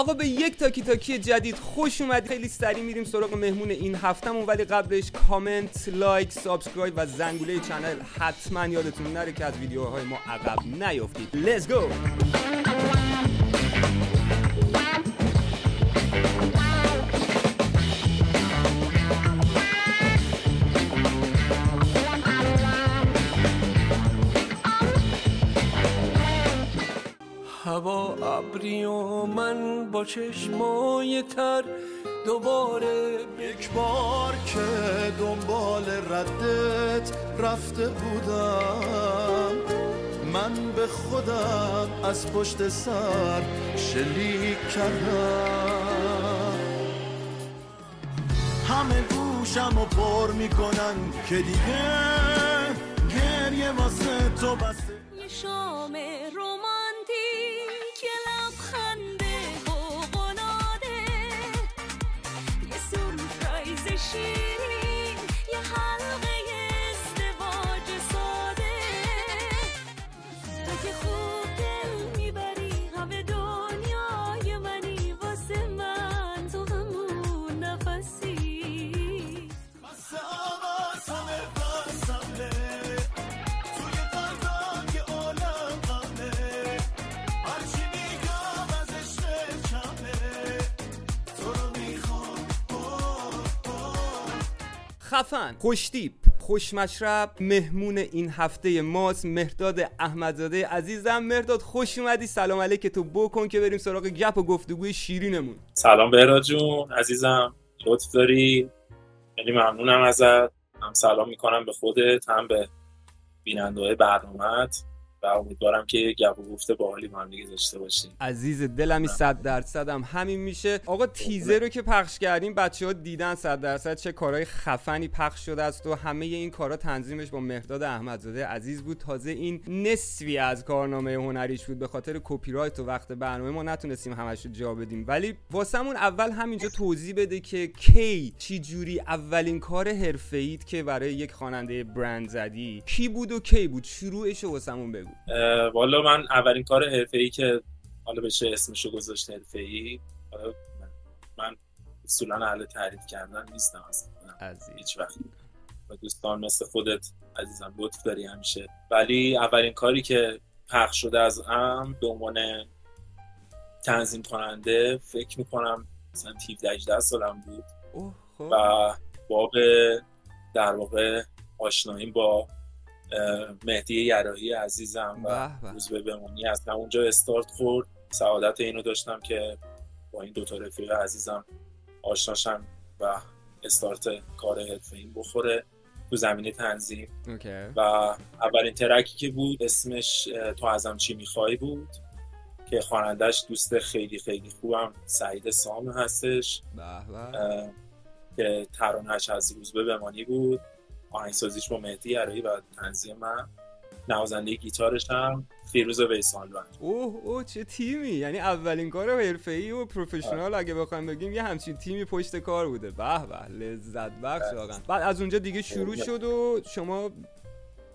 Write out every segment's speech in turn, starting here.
آقا به یک تاکی تاکی جدید خوش اومد خیلی سریع میریم سراغ مهمون این هفته‌مون ولی قبلش comment like subscribe و زنگوله channel حتما یادتون نره که از ویدیوهای ما عقب نیافتید Let's go! ابری و من با چشمای تر دوباره یک بار که دنبال ردت رفته بودم. من به خودم از پشت سر شلیک کردم. همه گوشم و پر می‌کنن که دیگه گریه واسه تو بسته. یه شام رومانتیک خفن. خوشتیپ. خوش مشرب مهمون این هفته ماست. مهداد احمدزاده عزیزم. مهداد خوش اومدی. سلام علیک تو بکن که بریم سراغ گپ و گفتگوی شیرینمون. سلام بهراد جون. عزیزم لطف داری؟ خیلی ممنونم ازت. هم سلام می‌کنم به خودت هم به بیننده برنامهت. و امیدوارم که گپ و گفته با هم دیگه داشته باشیم. عزیز دلمی صد درصد هم همین میشه. آقا تیزر رو که پخش کردیم بچه ها دیدن صد درصد چه کارهای خفنی پخش شده است و همه این کارا تنظیمش با مهداد احمدزاده عزیز بود. تازه این نصفی از کارنامه هنریش بود. به خاطر کپی رایت و وقت برنامه ما نتونستیم همش رو جا بدیم. ولی واسمون اول همینجا توضیح بده که کی چی جوری اولین کار حرفه‌ایت که برای یک خواننده برند زدی. کی بود و کی بود؟ شروعش رو واسمون بگو. والا من اولین کار حرفه‌ای که حالا بشه اسمشو گذاشت حرفه‌ای من- اصولا اهل تعریف کردن نیستم اصلا هیچ وقت. و دوستان مثل خودت عزیزم لطف داری همیشه. ولی اولین کاری که پخش شده از ام به عنوان تنظیم کننده فکر می‌کنم مثلا 17 18 سالم بود. خب. و باب در واقع آشناییم با مهدی یراحی عزیزم و به به. روز به بمانی از اونجا استارت خورد. سعادت اینو داشتم که با این دوتا رفیق عزیزم آشناشم و استارت کار حرفه این بخوره تو زمینه تنظیم. اوکی. و اولین ترکی که بود اسمش تو ازم چی می‌خوای بود؟ که خوانندش دوست خیلی خیلی خوبم سعید سام هستش. به به. که ترانهش از روزبه بمانی بود. آهنگسازیش با مهدی یراحی و تنظیم من. نوازنده گیتارش هم فیروز ویسانلوند اوه اوه چه تیمی. یعنی اولین کار حرفه‌ای و پروفشنال اگه بخوایم بگیم یه همچین تیمی پشت کار بوده. به به لذت بخش واقعا. بعد از اونجا دیگه شروع شد و شما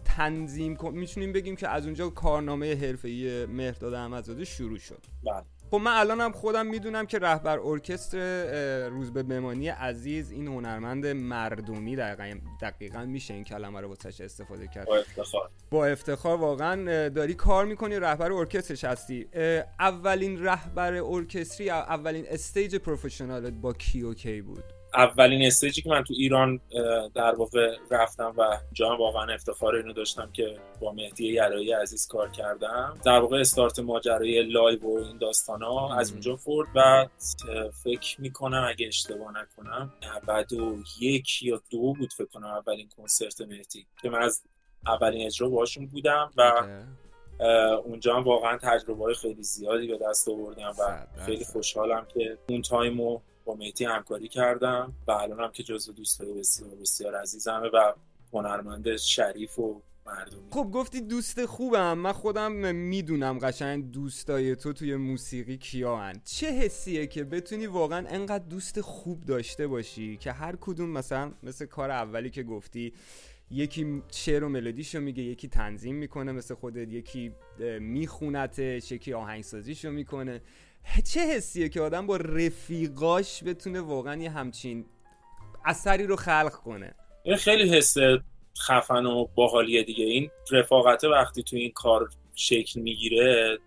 تنظیم کن می‌تونیم بگیم که از اونجا کارنامه حرفه‌ای مهرداد احمدزاده شروع شد. بله. خب من الانم خودم می‌دونم که رهبر ارکستر اه، روزبه بمانی عزیز این هنرمند مردمی دقیقا, دقیقا میشه این کلمه رو واسش استفاده کرد. با افتخار. با افتخار واقعا داری کار می‌کنی رهبر ارکسترش هستی. اولین رهبر ارکستری او- اولین stage professional ت با کی و کی بود؟ اولین stage ی که من تو ایران در واقع رفتم و جا هم واقعا افتخار اینو داشتم که با مهدی یراحی عزیز کار کردم در واقع استارت ماجرای live و این داستان ها از. اونجا خورد و فکر می‌کنم اگه اشتباه نکنم 91 یا دو بود فکر کنم اولین کنسرت مهدی که من از اولین اجرا باشون بودم و اونجا هم واقعا تجربه های خیلی زیادی به دست آوردم و خیلی. خوشحالم که اون time و با مهدی همکاری کردم و الانم که جزو دوستای بسیار بسیار عزیزمه و هنرمند شریف و مردمی. خب گفتی دوست خوبم. من خودم می‌دونم قشنگ دوستای تو توی موسیقی کیا هن. چه حسیه که بتونی واقعا انقدر دوست خوب داشته باشی که هر کدوم مثلا مثل کار اولی که گفتی یکی شعر و ملودیشو میگه یکی تنظیم می‌کنه مثل خودت یکی میخونتش یکی آهنگسازیشو می‌کنه. چه حسیه که آدم با رفیقاش بتونه واقعا یه همچین اثری رو خلق کنه؟ این خیلی حس خفن و باحالیه دیگه. این رفاقت وقتی تو این کار شکل می‌گیره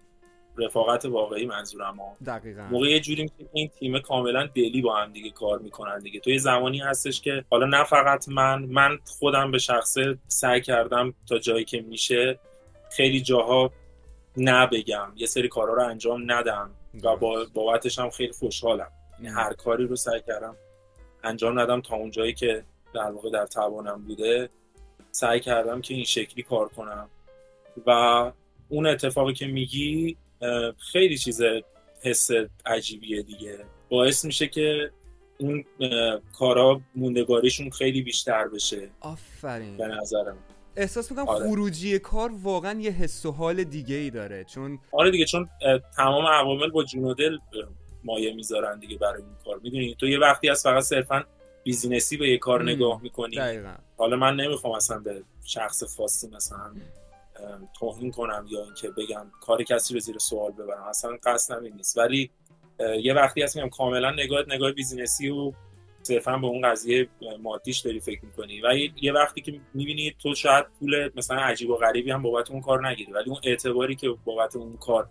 رفاقت واقعی منظورم ها. دقیقا. موقع یه جوری که این تیم کاملا دلی با هم دیگه کار می‌کنن دیگه. تو یه زمانی هستش که حالا نه فقط من من خودم به شخصه سعی کردم تا جایی که میشه خیلی جاها نبگم. یه سری کارها رو انجام ندم. و با بابتش هم خیلی خوشحالم. یعنی هر کاری رو سعی کردم انجام ندم تا اون جایی که در واقع در توانم بوده. سعی کردم که این شکلی کار کنم. و اون اتفاقی که میگی خیلی چیز حس عجیبیه دیگه. باعث میشه که اون کارا موندگاریشون خیلی بیشتر بشه. آفرین. به نظرم. احساس می‌کنم آره. خروجی کار واقعا یه حس و حال دیگه ای داره چون آره دیگه چون تمام عوامل با جون و دل مایه می‌ذارن دیگه برای این کار. می‌دونی؟ تو یه وقتی از فقط صرفا business ی به یه کار. نگاه می‌کنی. دقیقا. حالا من نمی‌خوام اصلا به شخص خاصی مثلا توهین کنم یا اینکه بگم کار کسی رو زیر سوال ببرم. اصلا قصدم این نیست. ولی یه وقتی هست میگم کاملا نگاه نگاه business ی و صرفا به اون قضیه مادیش داری فکر می‌کنی. و یه- وقتی که می‌بینی تو شاید پول مثلا عجیب و غریبی هم بابت اون کار نگیری. ولی اون اعتباری که بابت اون کار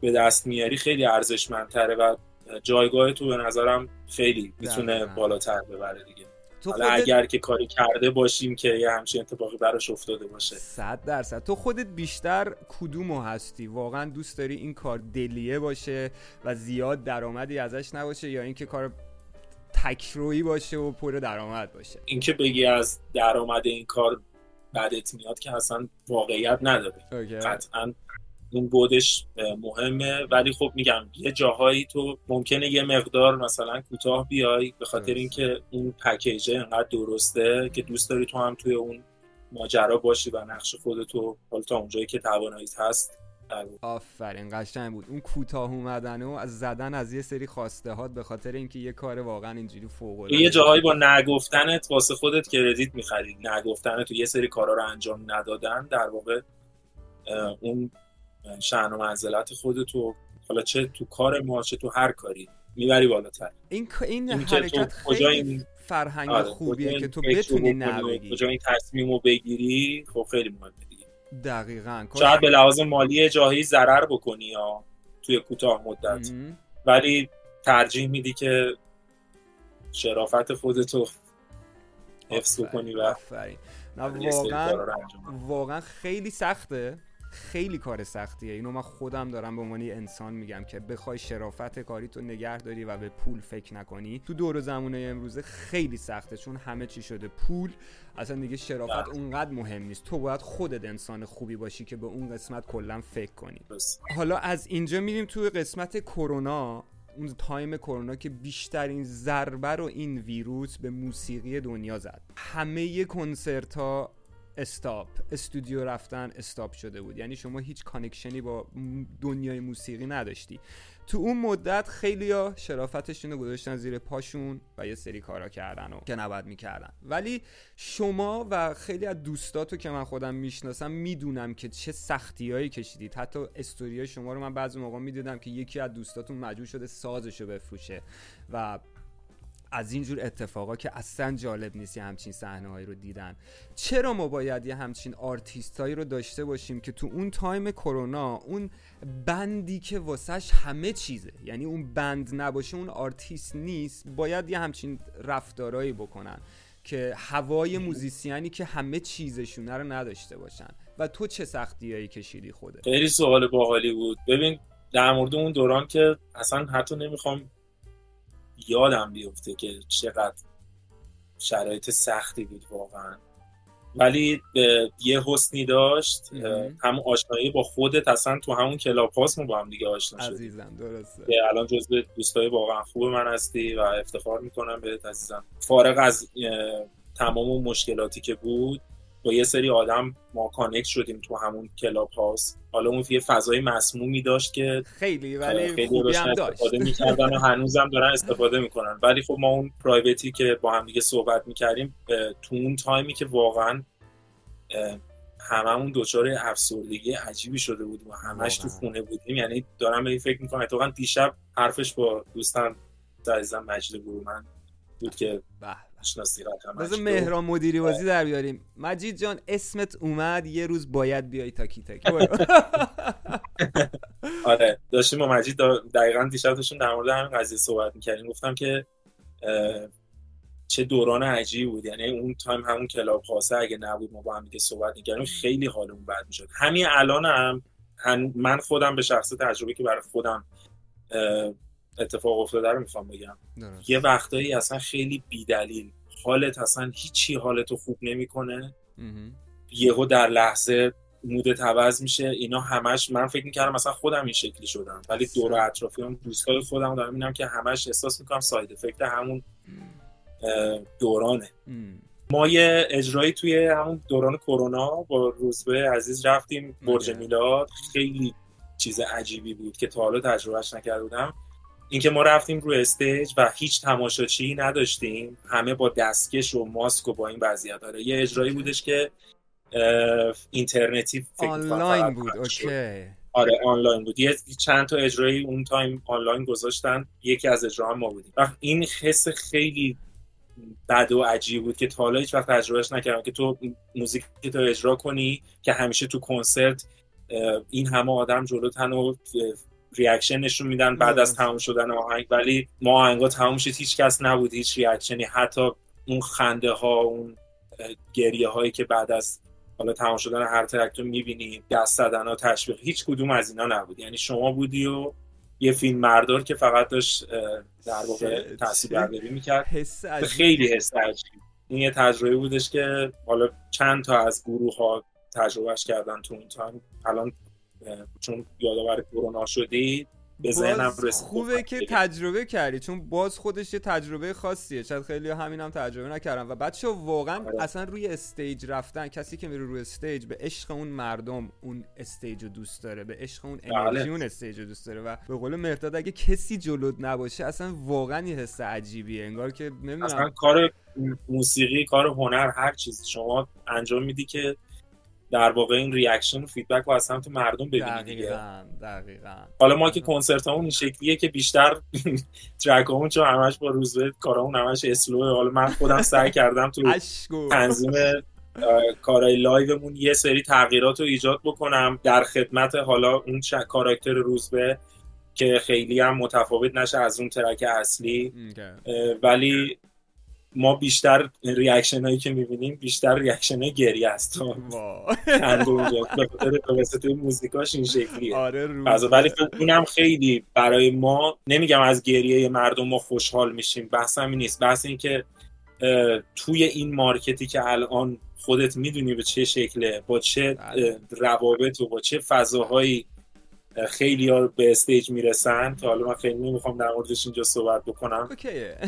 به دست میاری خیلی ارزشمندتره و جایگاه تو به نظرم خیلی می‌تونه. بالاتر ببره دیگه. تو حالا خودت اگر که کاری کرده باشیم که یه همچین اتفاقی براش افتاده باشه. صد درصد. تو خودت بیشتر کدومو هستی؟ واقعا دوست داری این کار دلیه باشه و زیاد درآمدی ازش نباشه یا اینکه کار تکرویی باشه و پر درآمد باشه اینکه بگی از درآمد این کار بدت میاد که اصلا واقعیت نداره اوکی. قطعا این بودش مهمه ولی خب میگم یه جاهایی تو ممکنه یه مقدار مثلا کوتاه بیای به خاطر. اینکه اون پکیجه انقدر درسته که دوست داری تو هم توی اون ماجرا باشی و نقش خودتو حالا تا اونجایی که تواناییت هست آفرین قشنگ بود. اون کوتاه اومدن و از زدن از یه سری خواسته هات به خاطر اینکه یه کار واقعا اینجوری فوق العاده یه جاهایی با نگفتنت واسه خودت کردیت می‌خرید. نگفتنت تو یه سری کارا رو انجام ندادن. در واقع اون شأن و منزلت خودتو حالا چه تو کار ما چه تو هر کاری می‌بری بالاتر. این این حرکت خیلی فرهنگ آره، خوبیه که تو بتونی نبگی. کجا این تصمیم رو بگیری خب خیلی مهمه. دقیقا شاید به لحاظ مالی جاهایی ضرر بکنی یا توی کوتاه مدت مهم. ولی ترجیح میدی که شرافت خودتو حفظ کنی و واقعا. واقعا خیلی سخته خیلی کار سختیه. اینو من خودم دارم به عنوان یه انسان میگم که بخوای شرافت کاری تو نگه داری و به پول فکر نکنی. تو دور و زمونه امروزه خیلی سخته چون همه چی شده. پول اصلا دیگه شرافت بله. اونقدر مهم نیست. تو باید خودت انسان خوبی باشی که به اون قسمت کلا فکر کنی. درست. حالا از اینجا میریم توی قسمت کرونا. اون time کرونا که بیشترین ضربه رو این ویروس به موسیقی دنیا زد. همه کنسرت ها stop استودیو رفتن stop شده بود. یعنی شما هیچ connection ی با دنیای موسیقی نداشتی. تو اون مدت خیلی ها شرافتشون رو گذاشتن زیر پاشون و یه سری کارا کردن و که نباید می‌کردن. ولی شما و خیلی از دوستاتو که من خودم می‌شناسم می‌دونم که چه سختی هایی کشیدید. حتی استوری شما رو من بعضی موقع می‌دیدم که یکی از دوستاتون مجبور شده سازشو بفروشه و از اینجور اتفاقا که اصلا جالب نیست یه همچین صحنه هایی رو دیدن. چرا ما باید یه همچین آرتیست هایی رو داشته باشیم که تو اون time کرونا اون band ی که واسش همه چیزه. یعنی اون band نباشه اون آرتیست نیست باید یه همچین رفتارهایی بکنن که هوای موزیسیانی که همه چیزشونه رو نداشته باشن. و تو چه سختیایی کشیدی خودت؟ خیلی سوال باحالی بود. ببین در مورد اون دوران که اصلا حتی نمی‌خوام یادم بیفته که چقدر شرایط سختی بود واقعا. ولی یه حسنی داشت. همون آشنایی با خودت اصلا تو همون کلاب هاست ما با هم دیگه آشنا شدیم. عزیزم درسته. که الان جزو دوستای واقعا خوب من هستی و افتخار می‌کنم بهت عزیزم. فارغ از تمام مشکلاتی که بود با یه سری آدم ما connect شدیم تو همون Clubhouse حالا اون یه فضای مسمومی داشت که خیلی ولی خیلی هم داشت. استفاده می‌کردن و هنوزم دارن استفاده می‌کنن. ولی خب ما اون private ی که با هم دیگه صحبت می‌کردیم تو اون تایمی که واقعا هممون دچار افسردگی عجیبی شده بودیم و همش تو. خونه بودیم. یعنی دارم به این فکر می‌کنم اتفاقا دیشب حرفش با دوستم عزیزم مجید برومند بود که. شناسی مهران مدیری بازی در بیاریم. مجید جان اسمت اومد یه روز باید بیای تاکی تاکی. آره داشتیم با مجید دقیقا دیشب داشتیم در مورد همین قضیه صحبت می‌کردیم. گفتم که چه دوران عجیبی بود. یعنی اون تایم همون Clubhouse ه اگه نبود ما با هم دیگه صحبت می‌کردیم خیلی حالمون بد می‌شد. همین الان هم من خودم به شخص تجربه که برای خودم اتفاق افتاده رو می‌خوام بگم. یه وقتایی اصلا خیلی بیدلیل. حالت اصلا هیچی حالتو خوب نمی‌کنه. یهو در لحظه مودت عوض میشه. اینا همش من فکر می‌کردم مثلا خودم این شکلی شدم. ولی دور و اطرافیام دوستای خودم دارم اینم که همش احساس می‌کنم ساید افکت همون دورانه. ما یه اجرایی توی همون دوران کرونا با روزبه عزیز رفتیم برج؟ میلاد. خیلی چیز عجیبی بود که تا حالا تجربهش نکرده بودم. اینکه ما رفتیم روی استیج و هیچ تماشاچی نداشتیم. همه با دستکش و ماسک و با این وضعیت. داره یه اجرایی بودش که اینترنتی فکر آنلاین بود. okay. آره آنلاین بود. یه چند تا اجرایی اون تایم آنلاین گذاشتن. یکی از اجراها ما بودیم. و این حس خیلی بد و عجیب بود که تا حالا هیچ وقت تجربهش نکردم که تو موزیک تو اجرا کنی که همیشه تو کنسرت این همه آدم جلوتن و reaction نشون میدن بعد از درست. تمام شدن آهنگ. ولی ما آهنگا تمام شد هیچ کس نبود هیچ reaction ی حتی اون خنده ها اون گریه هایی که بعد از حالا تمام شدن هر track رو می‌بینی دست زدن ها تشویق هیچ کدوم از اینا نبود. یعنی شما بودی و یه فیلم‌بردار که فقط داشت در واقع فیلم‌برداری می‌کرد. حس. خیلی حس عجیب این یه تجربه بودش که حالا چند تا از گروه ها تجربهش کردن تو اون تایم الان چون یادآور کرونا شدی به ذهنم رسید. خوبه که. تجربه کردی چون باز خودش یه تجربه خاصیه. شاید خیلی همین هم تجربه نکردن و بچه واقعا آره. اصلا روی استیج رفتن کسی که میره روی استیج به عشق اون مردم اون استیج رو دوست داره. به عشق اون بله. انرژی اون استیج رو دوست داره. و به قول مهرداد اگه کسی جلوت نباشه اصلا واقعا یه حس عجیبیه. انگار که اصلا نمی‌دونم کار موسیقی کار هنر هر چیزی. شما انجام میدی که در واقع این reaction و feedback رو از سمت مردم ببینی دیگه. دقیقا دقیقا. حالا ما که کنسرت همون این شکلیه که بیشتر track همون چون همش با روزبه کارامون همش slow ه حالا من خودم سعی کردم تو تنظیم کارهای live مون یه سری تغییرات رو ایجاد بکنم در خدمت حالا اون ش- کاراکتر روزبه که خیلی هم متفاوت نشه از اون track اصلی. اه، ولی ما بیشتر reaction هایی که می‌بینیم بیشتر reaction های گریه است. به واسطه موزیکاش این شکلیه. آره ولی اونم خیلی برای ما نمیگم از گریه مردم ما خوشحال میشیم بحث همین نیست. بحث این که توی این market ی که الان خودت می‌دونی به چه شکله با چه بله. روابط و با چه فضاهایی اه، خیلی ها به استیج می‌رسن. تا حالا من خیلی نمی‌خوام در موردش اینجا صحبت بکنم.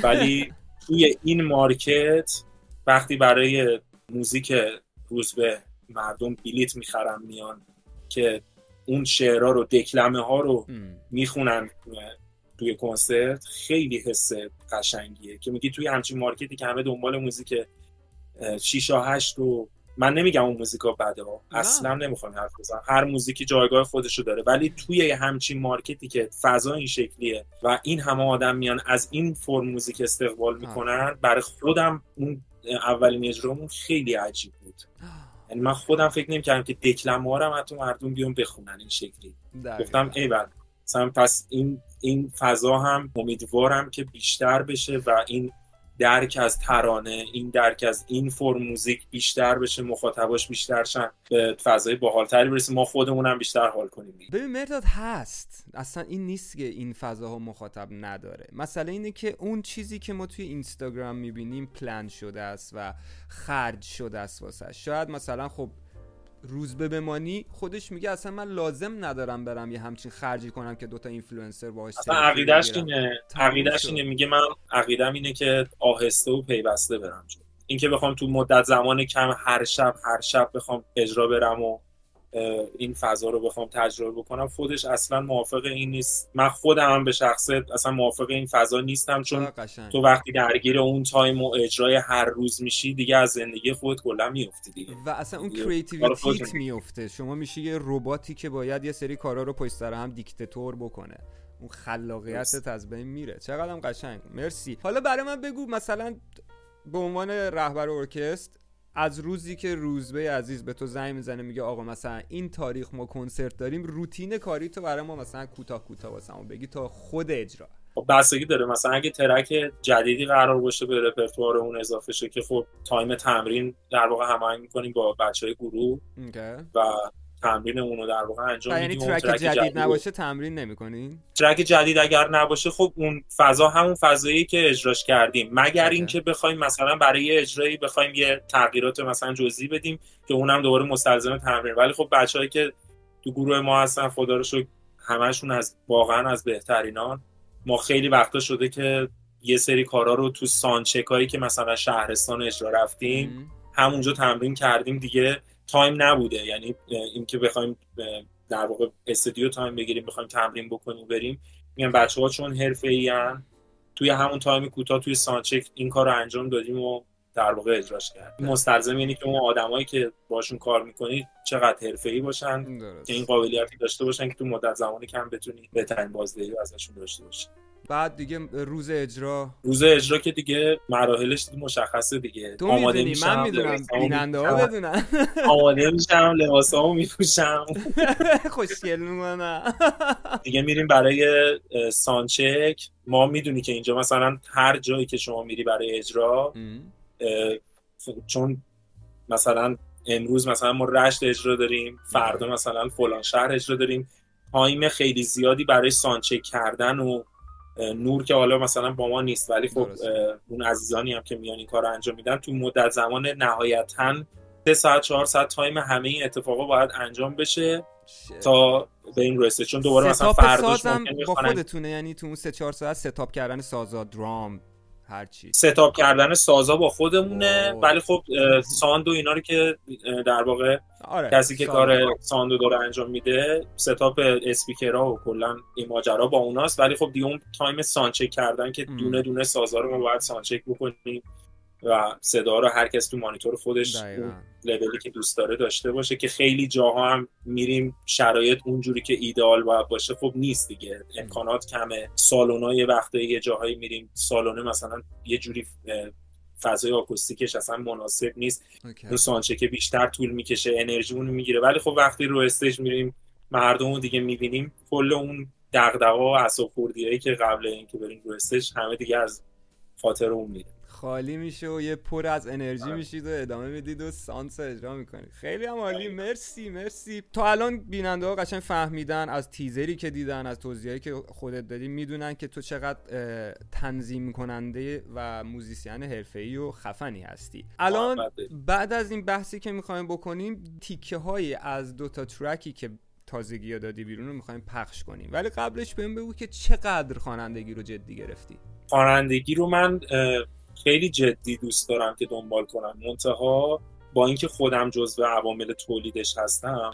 ولی توی این market وقتی برای موزیک روزبه مردم بلیت می‌خرن میان که اون شعرها رو دکلمه ها رو. می‌خونن توی کنسرت خیلی حس قشنگیه که میگی توی همچین market ی که همه دنبال موزیک 6 و 8 رو من نمیگم اون موزیکا بده ها. اصلا نمی‌خوام حرف بزنم. هر موزیکی جایگاه خودشو داره. ولی توی همچین مارکتی که فضا این شکلیه و این همه آدم میان از این فرم موزیک استقبال می‌کنن برای خودم اون اولین اجرامون خیلی عجیب بود. یعنی من خودم فکر نمی‌کردم که دکلمه هم حتی مردم بیان بخونن این شکلی. گفتم ای بل مثلا پس این این فضا هم امیدوارم که بیشتر بشه و این درک از ترانه این درک از این فرم موزیک بیشتر بشه مخاطباش بیشتر شن به فضای باحالتری برسیم ما خودمون هم بیشتر حال کنیم. ببین مهرداد هست. اصلا این نیست که این فضاها مخاطب نداره. مسئله اینه که اون چیزی که ما توی اینستاگرام می‌بینیم پلن شده است و خرج شده است واسه. شاید مثلا خب روزبه بمانی خودش میگه اصلا من لازم ندارم برم یه همچین خرجی کنم که دوتا اینفلوئنسر باهاش اصلا عقیدش. اینه عقیدش. اینه میگه من عقیدم اینه که آهسته و پیوسته برم. اینکه بخوام تو مدت زمان کم هر شب هر شب بخوام اجرا برم و این فضا رو بخوام تجربه بکنم. خودش اصلا موافق این نیست. من خودم هم به شخصه اصلا موافق این فضا نیستم چون تو وقتی درگیر اون تایم و اجرای هر روز میشی دیگه از زندگی خودت کلا میفتی دیگه. و اصلا اون creativity ت. میفته شما میشی یه رباتی که باید یه سری کارا رو پشت سر هم دیکتاتور بکنه. اون خلاقیتت از بین میره. چقدرم قشنگ. مرسی. حالا برای من بگو مثلا به عنوان رهبر ارکستر از روزی که روزبه عزیز به تو زنگ می‌زنه میگه آقا مثلا این تاریخ ما کنسرت داریم روتین کاری تو برای ما مثلا کوتاه کوتاه واسمون بگی تا خود اجرا. خب بستگی داره. مثلا اگه track جدیدی قرار باشه به رپرتوار اون اضافه شه که خب تایم تمرین در واقع هماهنگ می‌کنیم با بچه های گروه okay. و تمرین اونو در واقع انجام یعنی میدیم اون ترک جدید جدید رو- نباشه تمرین نمی‌کنین ترک جدید اگر نباشه خب اون فضا همون فضایی که اجراش کردیم. مگر. اینکه بخوایم مثلا برای اجرایی بخوایم یه تغییرات مثلا جزئی بدیم که اونم دوباره مستلزم تمرین. ولی خب بچه‌ای که تو گروه ما هستن خدا رو شکر همشون از واقعا از بهترینان ما خیلی وقتا شده که یه سری کارا رو تو سانچکایی که مثلا شهرستان اجرا رفتیم همونجا تمرین کردیم دیگه. تایم نبوده. یعنی اینکه بخوایم در واقع استودیو تایم بگیریم بخوایم تمرین بکنیم بریم. میگم بچه ها چون حرفه ای توی همون تایم کوتاه توی soundcheck این کار رو انجام دادیم و در واقع اجراش کردیم. مستلزم یعنی که اون آدمایی که باشون کار می‌کنی چقدر حرفه ای باشن درست. که این قابلیتی داشته باشن که تو مدت زمانی کم بتونی بهترین بازدهی رو ازشون داشته باشی. بعد دیگه روز اجرا. روز اجرا که دیگه مراحلش مشخصه دیگه. تو می‌دونی من می‌دونم. بیننده ها بدونن. آماده میشم لباسامو میپوشم. خوشگل می‌کنم دیگه میریم برای سانچک. ما می‌دونی که اینجا مثلا هر جایی که شما میری برای اجرا چون مثلا امروز مثلا ما رشت اجرا داریم فردا مثلا فلان شهر اجرا داریم. تایم خیلی زیادی برای سانچک کردن و نور که حالا مثلا با ما نیست ولی خب اون عزیزانی هم که میان این کار رو انجام میدن تو مدت زمان نهایتا سه ساعت چهار ساعت time همه این اتفاقا باید انجام بشه تا به این رسه. چون دوباره مثلا فرداش سازم ممکن با خودتونه یعنی تو اون سه چهار ساعت setup کردن سازا درام هرچی setup کردن سازا با خودمونه. ولی خب sound و اینا رو که در واقع آره کسی که. کار sound و داره انجام میده setup speaker ها و کلا این ماجرا با اوناست ولی خب دیگه اون time soundcheck کردن که. دونه دونه سازا رو ما باید soundcheck بکنیم و صدا رو هر کس تو مانیتور خودش لولی که دوست داره داشته باشه که خیلی جاها هم میریم شرایط اونجوری که ایدئال باید باشه خب نیست دیگه. امکانات کمه. سالونا یه وقته یه جاهایی میریم. سالونه مثلا یه جوری فضای آکوستیکش اصلا مناسب نیست. OK. اون soundcheck ه بیشتر طول می‌کشه انرژی اون می‌گیره. ولی خب وقتی رو stage میریم مردم رو دیگه می‌بینیم کل اون دغدغه و اعصاب که قبل اینکه بریم رو stage همه دیگه از خاطر اون میره خالی میشه و یه پر از انرژی میشید و ادامه می‌دید و سانس اجرا می‌کنید. خیلی هم عالی. مرسی مرسی. تا الان بیننده ها قشنگ فهمیدن از تیزری که دیدن از توضیحی که خودت دادی می‌دونن که تو چقدر تنظیم کننده و musician حرفه‌ای و خفنی هستی. الان. بعد از این بحثی که می‌خوایم بکنیم تیکه های از دوتا ترکی که تازگی ها دادی بیرون رو می‌خوایم پخش کنیم. ولی قبلش بهم بگو که چقدر خوانندگی رو جدی گرفتی. خوانندگی رو من خیلی جدی دوست دارم که دنبال کنم. منتها با اینکه خودم جزو عوامل تولیدش هستم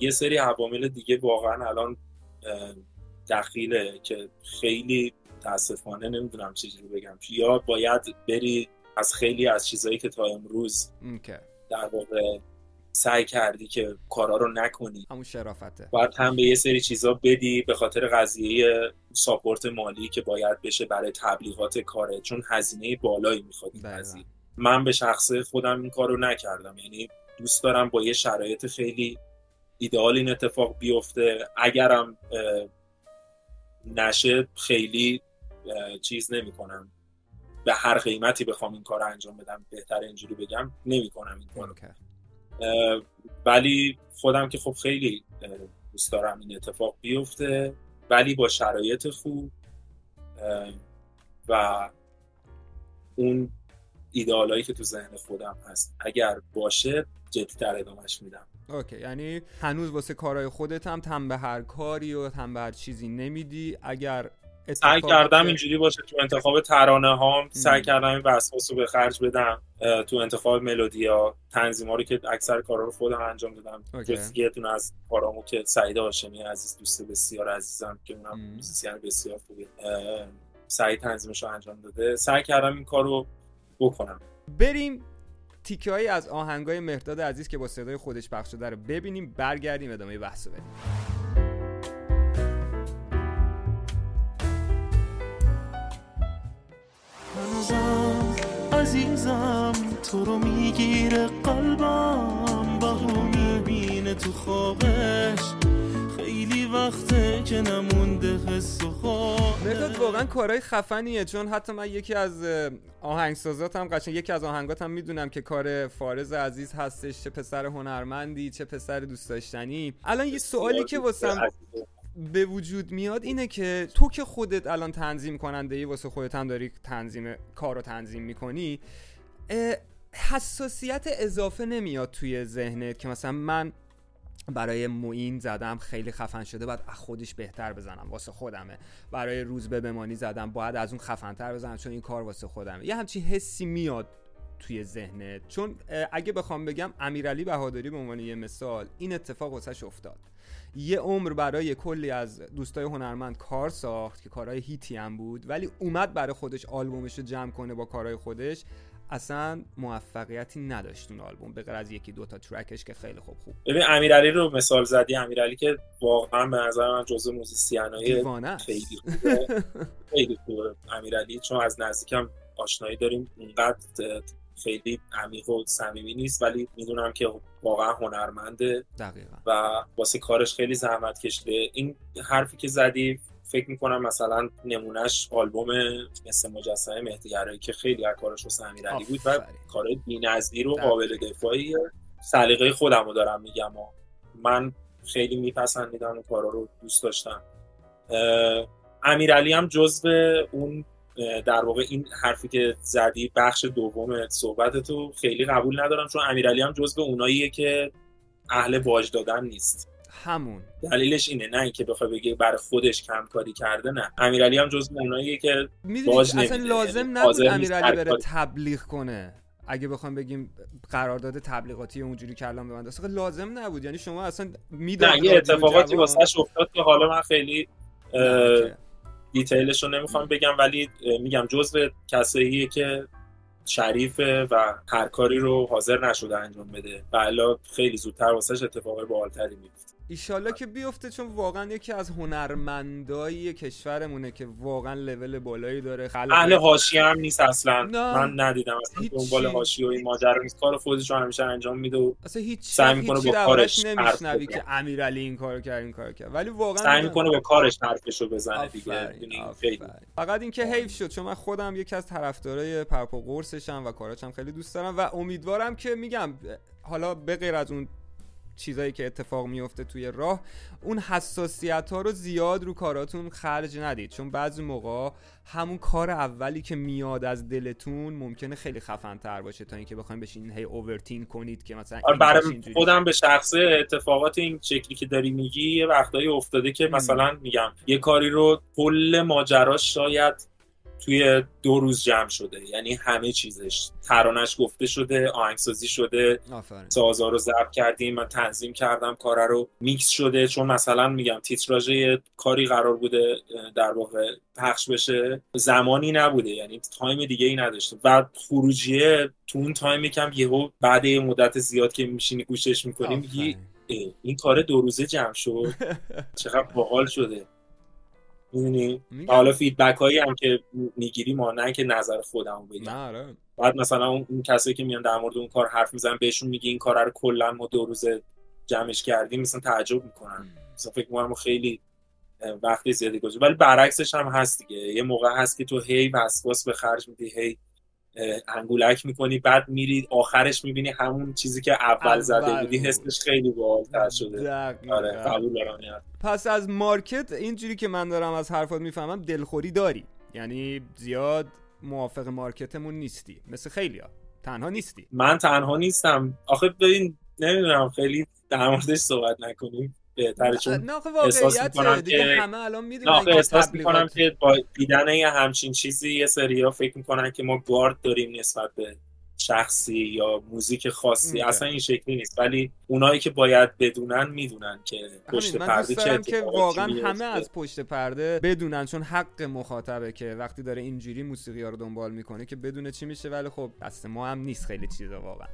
یه سری عوامل دیگه واقعا الان دخیله که خیلی تاسفانه نمی‌دونم چجوری بگم. یا باید بری از خیلی از چیزهایی که تا امروز در واقع سعی کردی که کارا رو نکنی. همون شرافته. باید هم به یه سری چیزا بدی به خاطر قضیه ساپورت مالی که باید بشه برای تبلیغات کاره چون هزینه بالایی می‌خواد این. قضیه. من به شخصه خودم این کار رو نکردم. یعنی دوست دارم با یه شرایط خیلی ایدئال این اتفاق بیفته. اگرم نشه خیلی چیز نمی‌کنم. به هر قیمتی بخوام این کار رو انجام بدم بهتر اینجوری بگم نمی‌کنم این کار رو. ولی خودم که خب خیلی دوست دارم این اتفاق بیفته ولی با شرایط خوب و اون ایدئالایی که تو ذهن خودم هست اگر باشه جدیتر ادامهش میدم. اوکی یعنی هنوز واسه کارهای خودت هم تن به هر کاری و تن به هر چیزی نمیدی. اگر سعی کردم اینجوری باشه تو انتخاب ترانه هام سعی. کردم این وسواس رو به خرج بدم تو انتخاب ملودیا تنظیم رو که اکثر کارا رو خودم انجام دادم. جز یه دونه از کارامو که سعید هاشمی عزیز دوست بسیار عزیزم که اونم ام. موزیسین بسیار خوبه اه، سعید تنظیمش رو انجام داده سعی کردم این کار رو بکنم بریم تیکه هایی از آهنگ های مهرداد عزیز که با صدای خودش پخش شده رو ببینیم برگردیم ادامه بحث رو هنوزم عزیزم تو رو می‌گیره قلبم. بهو می‌بینه تو خوابش. خیلی وقته که نمونده حس و مرداد خوابش واقعا کارهای خفنیه. چون حتی من یکی از آهنگسازاتم قشنگ یکی از آهنگاتم می‌دونم که کار فارز عزیز هستش چه پسر هنرمندی چه پسر دوست داشتنی. الان یه سوالی که واسم به وجود میاد اینه که تو که خودت الان تنظیم کننده ای واسه خودت هم داری تنظیم کار رو تنظیم می‌کنی حساسیت اضافه نمیاد توی ذهنت که مثلا من برای معین زدم خیلی خفن شده باید از خودش بهتر بزنم واسه خودمه. برای روز به بمانی زدم باید از اون خفنتر بزنم چون این کار واسه خودمه. یه همچین حسی میاد توی ذهنت. چون اگه بخوام بگم امیرعلی بهادری به عنوان یه مثال این اتفاق واسش افتاد. یه عمر برای کلی از دوستای هنرمند کار ساخت که کارهای هیتی هم بود ولی اومد برای خودش آلبومش رو جمع کنه با کارهای خودش. اصلا موفقیتی نداشت اون آلبوم به غیر از یکی دوتا ترکش که خیلی خوب خوب ببین امیرعلی رو مثال زدی امیرعلی که واقعا به نظر من جزو موزیسینای است. خیلی خوبه. خیلی خوبه امیرعلی چون از نزدیکم آشنایی داریم اونقدر خیلی عمیق و صمیمی نیست ولی می‌دونم که واقعا هنرمنده دقیقا. و واسه کارش خیلی زحمت کشیده. این حرفی که زدی فکر می‌کنم مثلا نمونهش آلبوم مثل مجسمه مهدی که خیلی از کارش واسه امیرعلی بود و. کارهای بی‌نظیر و. قابل دفاعی سلیقه خودم رو دارم میگم و من خیلی میپسندیدم اون کارا رو دوست داشتم. امیرعلی هم جزو اون در واقع این حرفی که زدی بخش دوم صحبت تو خیلی قبول ندارم چون امیرعلی هم جزو اوناییه که اهل واج دادن نیست. همون. دلیلش اینه نه اینکه بخوای بگی برای خودش کم کاری کرده نه. امیرعلی هم جزو اوناییه که باز اصلا نمیده. لازم یعنی نبود امیرعلی بره. تبلیغ کنه. اگه بخوام بگیم قرارداد تبلیغاتی اونجوری که الان ببنده اصلا لازم نبود. یعنی شما اصلا نه یه اتفاقاتی واسش افتاد که حالا من خیلی دیتیلش رو نمی‌خوام بگم ولی میگم جزو کساییه که شریفه و هر کاری رو حاضر نشده انجام بده. و خیلی زودتر واسش اتفاق بالتری میفته. ایشالله که بیفته چون واقعا یکی از هنرمندای کشورمونه که واقعا لول بالایی داره اهل حاشیه هم نیست اصلا. نه. من ندیدم اصلا. دنبال حاشیه و این ماجرا نیست. کار خودش رو همیشه انجام میده و اصلا هیچ سعی می‌کنه با کارش نمیشنوی. که امیرعلی این کارو کرد این کارو کرد. ولی واقعا سعی می‌کنه با کارش حرفش رو بزنه دیگه. فقط اینکه حیف شد چون من خودم یکی از طرفدارای پرپا قرصشم و کاراچم خیلی دوست دارم و امیدوارم که میگم حالا به غیر از اون چیزایی که اتفاق میفته توی راه اون حساسیت ها رو زیاد رو کاراتون خرج ندید. چون بعضی موقع همون کار اولی که میاد از دلتون ممکنه خیلی خفن تر باشه تا اینکه بخوایم بشین هی اوورتین کنید که مثلا آره برای خودم به شخصه اتفاقات این شکلی که داری میگی یه وقتایی افتاده که مثلا میگم یه کاری رو کل ماجراش شاید توی دو روز جمع شده. یعنی همه چیزش. ترانش گفته شده آهنگسازی شده. آفرین. سازا رو ضبط کردیم من تنظیم کردم کار رو میکس شده. چون مثلا میگم تیتراژ کاری قرار بوده در واقع پخش بشه. زمانی نبوده یعنی time دیگه ای نداشته و خروجیه تو اون time یکم یهو بعد یه مدت زیاد که میشینی گوشش می‌کنی میگی این کار دو روزه جمع شد. چقدر باحال شده. می‌دونی. حالا feedback هایی هم که می‌گیری ما نه که نظر خودمو بگم نه آره. بعد مثلا اون کسایی که میان در مورد اون کار حرف می‌زنن بهشون میگی این کار رو کلا ما دو روزه جمعش کردیم مثلا تعجب می‌کنن. مثلا فکر می‌کنم خیلی وقتی زیادی گذاشت. ولی برعکسش هم هست دیگه. یه موقع هست که تو هی وسواس به خرج میدی هی انگولک می‌کنی بعد میری آخرش می‌بینی همون چیزی که اول, اول زده بودی بود. حسش خیلی باحال‌تر شده. آره قبول دارم حرف. پس از مارکت اینجوری که من دارم از حرفات می‌فهمم دلخوری داری. یعنی زیاد موافق مارکتمون نیستی. مثل خیلیا تنها نیستی. من تنها نیستم. آخه ببین نمی‌دونم خیلی در موردش صحبت نکنیم. بهتره چون آخه احساس می‌کنم که- همه الان می‌دونن احساس می‌کنم که با دیدن یه همچین چیزی یه سری فکر می‌کنن که ما گارد داریم نسبت به شخصی یا موزیک خاصی اوکی. اصلا این شکلی نیست ولی اونایی که باید بدونن می‌دونن که پشت من پرده چه که واقعا. همه از پشت پرده بدونن چون حق مخاطبه که وقتی داره اینجوری موسیقی ها رو دنبال می‌کنه که بدونه چی میشه ولی خب دست ما هم نیست خیلی چیزا واقعا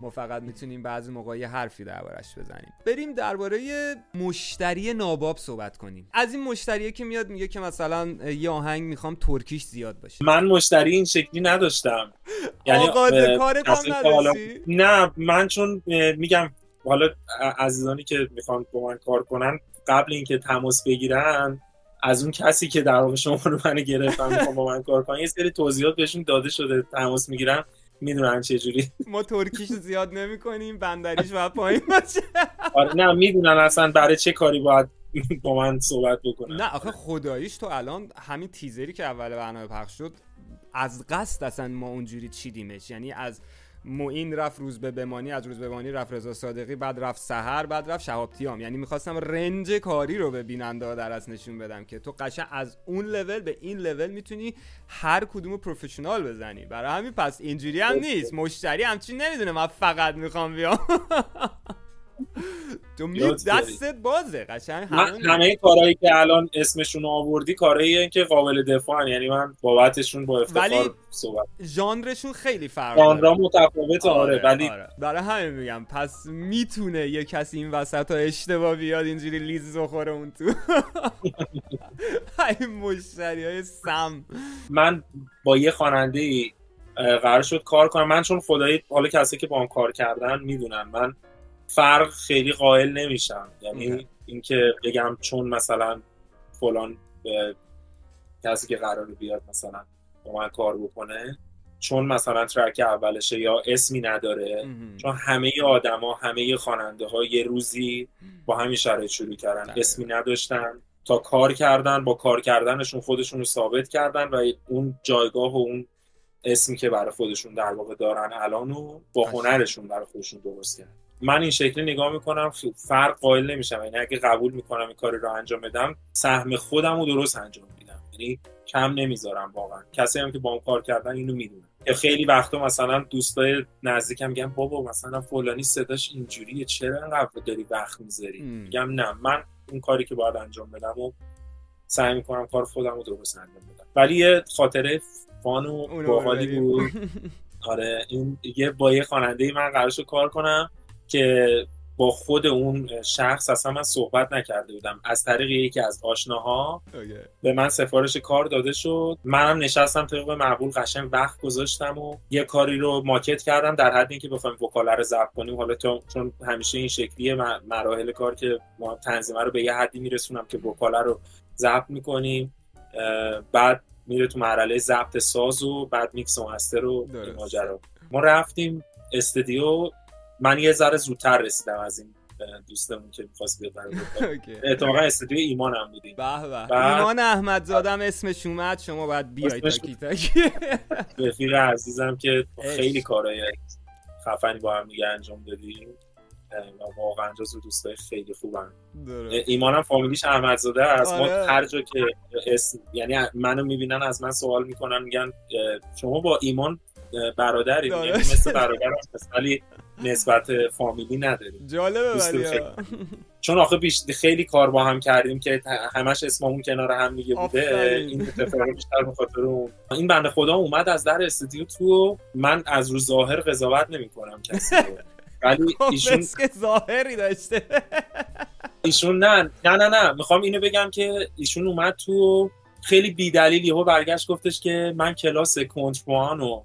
ما فقط می‌تونیم بعضی موقع یه حرفی دربارش بزنیم. بریم درباره مشتری ناباب صحبت کنیم. از این مشتریه که میاد میگه که مثلا یه آهنگ می‌خوام ترکیش زیاد باشه. من مشتری این شکلی نداشتم. اه، کارت هم؟ نه من چون میگم حالا عزیزانی که می‌خوان با من کار کنن قبل اینکه تماس بگیرن از اون کسی که در واقع شما رو من می‌خوان با من کار کنن یه سری توضیحات بهشون داده شده تماس می‌گیرن. می‌دونن چه جوری. ما ترکیش زیاد نمی کنیم بندریش باید پایین باشه. آره نه می‌دونن اصلا برای چه کاری باید با من صحبت بکنن نه آخه خداییش تو الان همین تیزری که اول برنامه پخش شد از قصد اصلا ما اونجوری چیدیمش. یعنی از معین رفت روز به بمانی از روز به بمانی رفت رضا صادقی بعد رفت سحر بعد رفت شهاب تیام. یعنی می‌خواستم رنج کاری رو به بیننده در از نشون بدم که تو قشن از اون لول به این لول می‌تونی هر کدوم پروفشنال بزنی. برای همین پس اینجوری هم نیست. مشتری همچین نمی‌دونه. من فقط می‌خوام بیام. تو می. دستت بازه قشنگ همه کارهایی که الان اسمشون آوردی کارهایی که قابل دفاعن یعنی من بابتشون با افتخار ولی صحبت ژانرشون خیلی فرق. ژانرها متفاوته آره ولی آره. برای همین میگم پس می‌تونه یه کسی این وسط ها اشتباه بیاد اینجوری لیز بخوره اون تو این مشتری های سم من با یه خواننده ای قرار شد کار کنم من چون خدایی حالا کسی که با هم کار کردن می‌دونن من فرق خیلی قائل نمیشم یعنی. اینکه بگم چون مثلا فلان کسی که قراره بیاد مثلا با من کار بکنه چون مثلا ترک اولشه یا اسمی نداره چون همه آدما همه خواننده ها یه روزی با همین شرایط شروع کردن دقیقاً. اسمی نداشتن تا کار کردن با کار کردنشون خودشون رو ثابت کردن و اون جایگاه و اون اسمی که برای خودشون در واقع دارن الان و با قشنگ. هنرشون برای خودشون درست کردن من این شکلی نگاه می‌کنم فرق قائل نمیشم. یعنی اگه قبول می‌کنم این کاری رو انجام بدم سهم خودم رو درست انجام میدم. یعنی کم نمی‌ذارم واقعا. کسی هم که با اون کار کردن اینو می‌دونن که خیلی وقتا مثلا دوستای نزدیکم میگن بابا مثلا فلانی صداش اینجوریه چرا انقدر داری وقت می‌ذاری. میگم نه من اون کاری که باید انجام بدم و سعی می‌کنم کار خودم رو درست انجام بدم. ولی یه خاطره فان و باحالی. بود. آره این یه با یه خواننده من قرار شد کار کنم. که با خود اون شخص اصلا من صحبت نکرده بودم. از طریق یکی از آشناها. به من سفارش کار داده شد. منم نشستم طبق معقول قشنگ وقت گذاشتم و یه کاری رو ماکت کردم در حد اینکه بخوایم وکاله رو ضبط کنیم. حالا چون همیشه این شکلیه مراحل کار که ما تنظیمه رو به یه حدی میرسونم که وکاله رو ضبط می‌کنیم. بعد میره تو مرحله ضبط ساز و بعد میکس و مستر و ماجرا. ما رفتیم استودیو من یه ذره زودتر رسیدم از این دوستمون که می‌خواست بیاد. اتفاقا استودیو ایمان هم بودیم به به ایمان احمدزادم اسمش اومد شما باید بیای اسمش- تاکی تاکی رفیق عزیزم که. خیلی کارهای خفنی با هم دیگه انجام دادیم و واقعا جزو دوستای خیلی درست. ایمانم فامیلیش احمدزاده است ما آره. هر جا که اسم یعنی منو می‌بینن از من سوال می‌کنن میگن شما با ایمان برادری درست. مثل برادر ولی نسبت فامیلی نداریم. جالبه ولی. چون آخه بیش خیلی کار با هم کردیم که همش اسممون کنار هم دیگه بوده. این اتفاق بیشتر به خاطر اون. این بنده خدا اومد از در استودیو تو من از رو ظاهر قضاوت نمی کنم کسی. ولی خب، ایشون ظاهری داشته. ایشون نه نه نه نه. می‌خوام اینو بگم که ایشون اومد تو خیلی بی دلیل یهو برگشت گفتش که من کلاس کنتربان و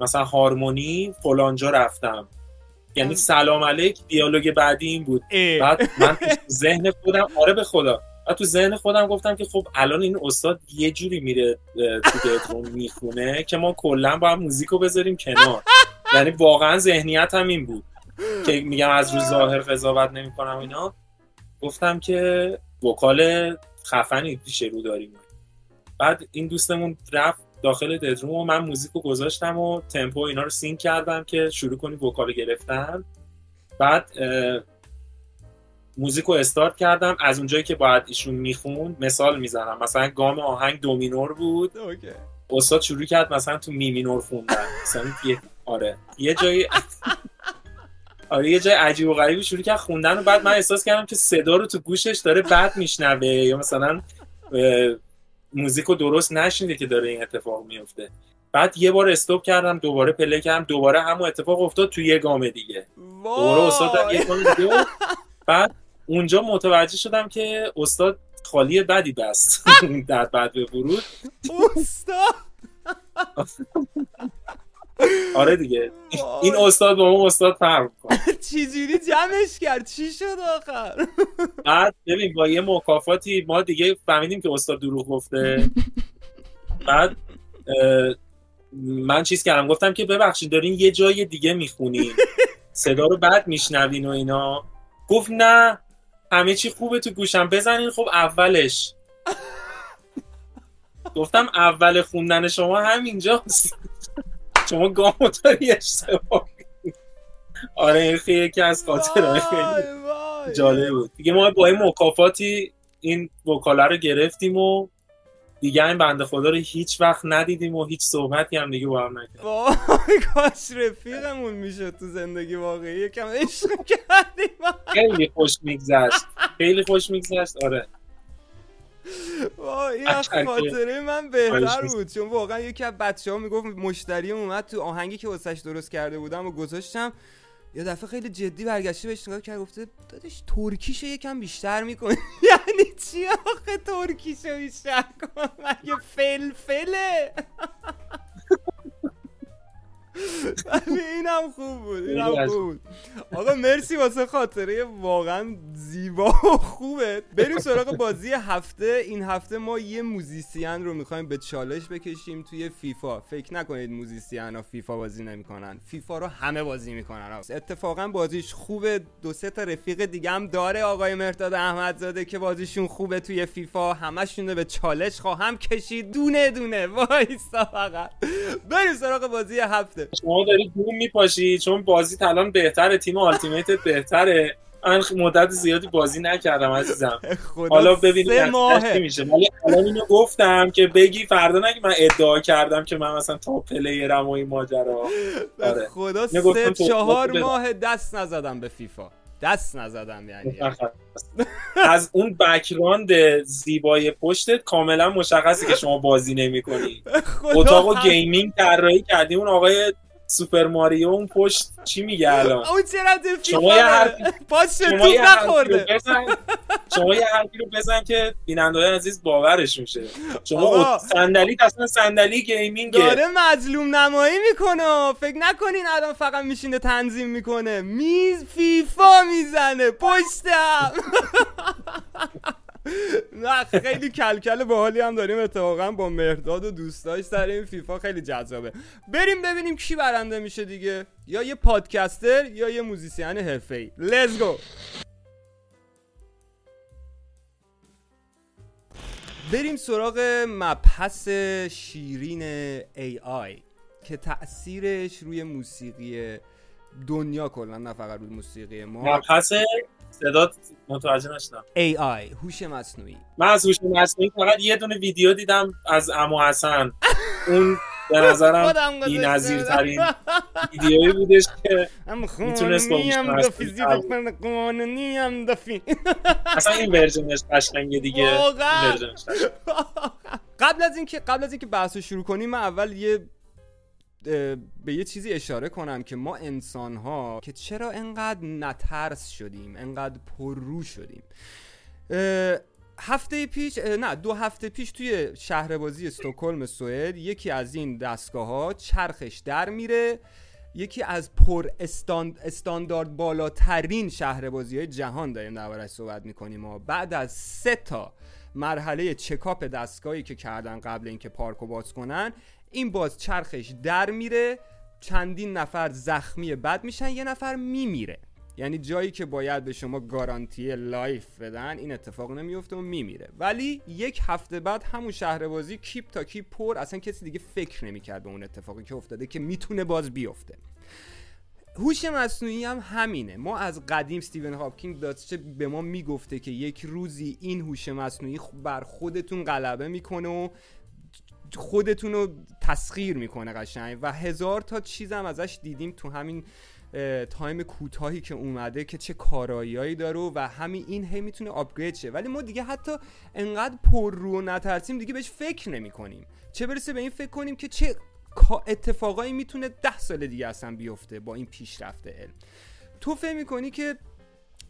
مثلا هارمونی فلانجا رفتم. یعنی سلام علیک دیالوگ بعدی این بود. اه. بعد من تو ذهن خودم آره به خدا. بعد تو ذهن خودم گفتم که خب الان این استاد یه جوری میره تو دهتون می‌خونه که ما کلا باید موزیک رو بذاریم کنار. یعنی واقعا ذهنیت هم این بود که میگم از رو ظاهر قضاوت نمی‌کنم اینا. گفتم که vocal خفنی پیش رو داریم. بعد این دوستمون رفت داخل dead room و من موزیک رو گذاشتم و تمپو اینا رو sync کردم که شروع کنیم vocal گرفتن. بعد موزیک رو استارت کردم. از اونجایی که باید ایشون می‌خوند مثال می‌زنم. مثلا گام آهنگ دومینور بود. OK. استاد شروع کرد مثلا تو می مینور خوندن. مثلا یه آره. یه جایی آره یه جای عجیب و غریبی شروع کرد خوندن و بعد من احساس کردم که صدا رو تو گوشش داره بد میشنوه یا مثلا موزیک رو درست نشنیده که داره این اتفاق میفته. بعد یه بار stop کردم دوباره play کردم دوباره همون اتفاق افتاد تو یه گام دیگه. دوباره استاد یه گام دیگه. بعد اونجا متوجه شدم که استاد خالی بدی بست در بعد به ورود. استاد! آره دیگه. این استاد با اون استاد فرق می‌کنه. چجوری جمعش کرد؟ چی شد آخر؟ بعد ببین با یه مکافاتی ما دیگه فهمیدیم که استاد دروغ گفته. بعد من چیز کردم. گفتم که ببخشید دارین یه جای دیگه می‌خونین. صدا رو بد میشنوین و اینا. گفت نه همه چی خوبه تو گوشم. بزنین خب اولش. گفتم اول خوندن شما همینجاست. شما گامو داری اشتباه. آره این خیلی یکی از خاطرهای خیلی. جالب بود. دیگه ما با این مکافاتی این وکاله رو گرفتیم و دیگه این بنده خدا رو هیچ وقت ندیدیم و هیچ صحبتی هم دیگه با هم نکردیم. وای کاش رفیقمون می‌شد تو زندگی واقعی. یکم عشق کردیم. خیلی خوش میگذشت. خیلی خوش میگذشت. آره. وای این از خاطره من بهتر بود چون واقعا یکی از بچه ها می‌گفت مشتری اومد تو آهنگی که واسش درست کرده بودم و گذاشتم. یه دفعه خیلی جدی برگشته بهش نگاه کرد گفته دادش ترکیشو یکم بیشتر می‌کنی. یعنی چی آخه ترکیشو بیشتر کن؟ مگه فلفله؟ ولی اینم خوب بود اینم خوب بود. آقا مرسی واسه خاطره واقعا زیبا و خوبه. بریم سراغ بازی هفته. این هفته ما یه musician رو می‌خوایم به چالش بکشیم توی فیفا. فکر نکنید musician ها فیفا بازی نمی‌کنن. فیفا رو همه بازی می‌کنن. اتفاقا بازیش خوبه. دو سه تا رفیق دیگه هم داره آقای مهرداد احمدزاده که بازیشون خوبه توی فیفا. همشون رو به چالش خواهم کشید. دونه دونه. وایسا فقط. بریم سراغ بازی هفته. شما داری دون میپاشی. چون بازی الان بهتره. تیم ultimate ت بهتره. من مدت زیادی بازی نکردم عزیزم. حالا ببینیم چی میشه. ولی الان اینو گفتم که بگی فردا نگی من ادعا کردم که من مثلا top player م و این ماجرا. آره. خدا سه چهار ماه دست نزدم به فیفا. دست نزدم یعنی. از اون background زیبای پشتت کاملا مشخصه که شما بازی نمی کنی اتاق gaming طراحی کردیم اون آقای سوپر ماریو اون پشت چی میگه الان؟ اون چرا شما یه؟ حرفی- رو نخورده. بزن. شما یه حرفی رو بزن که بیننده عزیز باورش میشه. شما صندلی اصلا صندلی gaming ه. داره مظلوم نمایی می‌کنه. فکر نکنین الان فقط میشینه تنظیم می‌کنه. میز فیفا می‌زنه پشتم. نه خیلی کلکل باحالی هم داریم. اتفاقا با مهرداد و دوستاش سر این فیفا خیلی جذابه. بریم ببینیم کی برنده میشه دیگه. یا یه podcaster یا یه musician حرفه‌ای. let's go بریم سراغ مبحث شیرین AI که تأثیرش روی موسیقی دنیا کلا نه فقط روی موسیقی ما. پس صدات متوجه نشدم. AI هوش مصنوعی. من از هوش مصنوعی فقط یه دونه ویدیو دیدم از امو حسن. اون به نظرم بی نظیر ترین ویدیویی بودش که می‌تونست با هم دفی اصلا این ورژنش قشنگه دیگه. این. قبل از اینکه قبل از اینکه بحث رو شروع کنیم من اول یه به یه چیزی اشاره کنم که ما انسان ها که چرا انقدر نترس شدیم انقدر پررو شدیم؟ هفته پیش نه دو هفته پیش توی شهر بازی استکهلم سوئد یکی از این دستگاه ها چرخش در میره. یکی از پر استاند استاندارد بالاترین شهر بازی های جهان داریم دربارش صحبت می‌کنیم و بعد از سه تا مرحله چکاپ دستگاهی که کردن قبل اینکه پارکو باز کنن این باز چرخش در میره چندین نفر زخمی بد میشن یه نفر میمیره. یعنی جایی که باید به شما گارانتی life بدن این اتفاق نمیفته و میمیره. ولی یک هفته بعد همون شهر بازی کیپ تا کیپ پر اصلا کسی دیگه فکر نمی‌کرد به اون اتفاقی که افتاده که می‌تونه باز بیفته. هوش مصنوعی هم همینه. ما از قدیم استیون هاوکینگ داشته به ما می‌گفته که یک روزی این هوش مصنوعی بر خودتون غلبه می‌کنه و خودتون رو تسخیر می‌کنه قشنگ. و هزار تا چیز هم ازش دیدیم تو همین تایم کوتاهی که اومده که چه کاراییایی داره و همین این هی می‌تونه آپگرید شه. ولی ما دیگه حتی انقدر پر رو نترسیم دیگه بهش فکر نمی کنیم چه برسه به این فکر کنیم که چه اتفاقایی می‌تونه ده سال دیگه اصلا بیفته با این پیشرفت علم. تو فکر می‌کنی که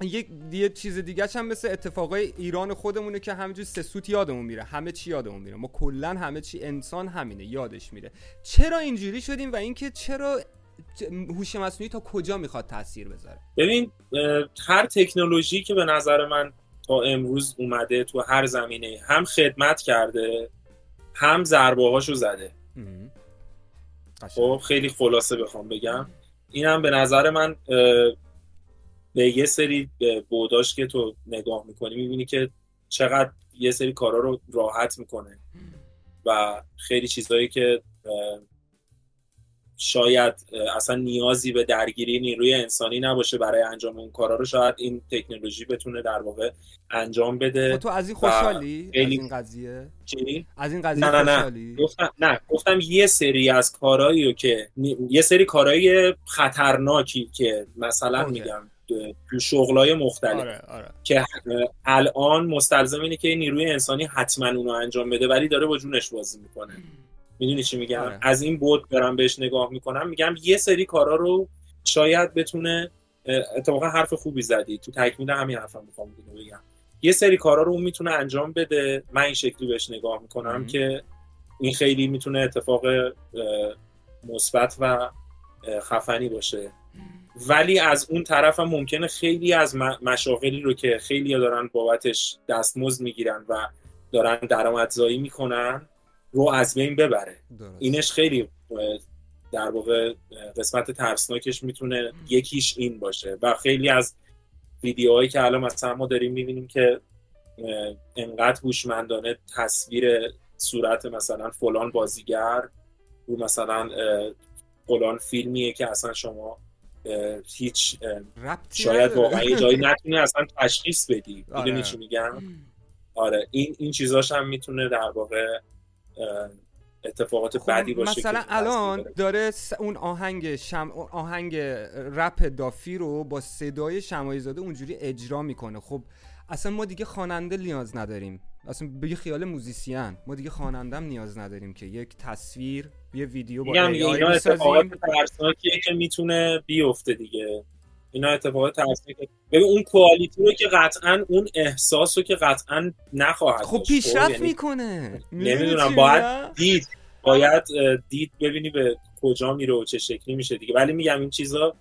یک یه چیز دیگه هم مثل اتفاقای ایران خودمونه که همینجور سه سوت یادمون میره. همه چی یادمون میره. ما کلا همه چی انسان همینه یادش میره. چرا اینجوری شدیم و اینکه چرا هوش مصنوعی تا کجا می‌خواد تاثیر بذاره؟ ببین هر تکنولوژی که به نظر من تا امروز اومده تو هر زمینه هم خدمت کرده هم ضربه هاشو زده. خب خیلی خلاصه بخوام بگم. اینم به نظر من به یه سری بوداش که تو نگاه می‌کنی می‌بینی که چقدر یه سری کارا رو راحت می‌کنه و خیلی چیزهایی که شاید اصلا نیازی به درگیری نیروی انسانی نباشه برای انجام اون کارا رو شاید این تکنولوژی بتونه در واقع انجام خب بده تو از این خوشحالی از این قضیه چی؟ از این قضیه نه نه نه خوشحالی گفتم نه گفتم یه سری از کارهایی که یه سری کارهای خطرناکی که مثلا اوکی. میگم تو شغلای مختلف. آره آره. که الان مستلزم اینه که نیروی انسانی حتما اونو انجام بده ولی داره با جونش بازی می‌کنه. می‌دونی چی میگم؟ آره. از این بود برم بهش نگاه می‌کنم. میگم یه سری کارا رو شاید بتونه اتفاقا حرف خوبی زدی. تو تکمیل همین حرفم می‌خوام بگم. یه سری کارا رو اون می‌تونه انجام بده. من این شکلی بهش نگاه می‌کنم مهم. که این خیلی می‌تونه اتفاق مثبت و خفنی باشه. ولی از اون طرف هم ممکنه خیلی از مشاغلی رو که خیلی دارن بابتش دستمزد می‌گیرن و دارن درآمدزایی می‌کنن رو از بین ببره درست. اینش خیلی در واقع قسمت ترسناکش می‌تونه یکیش این باشه و خیلی از ویدیوهایی که الان مثلا ما داریم می‌بینیم که انقدر هوشمندانه تصویر صورت مثلا فلان بازیگر رو مثلا فلان فیلمیه که اصلا شما هیچ شاید. واقعا یه جایی نتونی اصلا تشخیص بدی آره. می‌دونی چی میگم آره این این چیزاش هم می‌تونه در واقع اتفاقات خب بدی باشه مثلا الان داره. اون آهنگ شم... آهنگ رپ دافی رو با صدای شمایی زاده اونجوری اجرا می‌کنه خب اصلا ما دیگه خواننده نیاز نداریم اصلا به یه خیال موزیسین. ما دیگه خواننده هم نیاز نداریم که یک تصویر یه ویدیو با AI اینا اتفاقات ترسناکیه که می‌تونه بیفته دیگه. اینا اتفاقات ترسناکه ببین اون کوالیتی رو که قطعا اون احساس رو که قطعا نخواهد خب. پیشرفت یعنی می‌کنه. نمی‌دونم باید دید. باید دید ببینی به کجا میره و چه شکلی میشه دیگه. ولی میگم این چیزا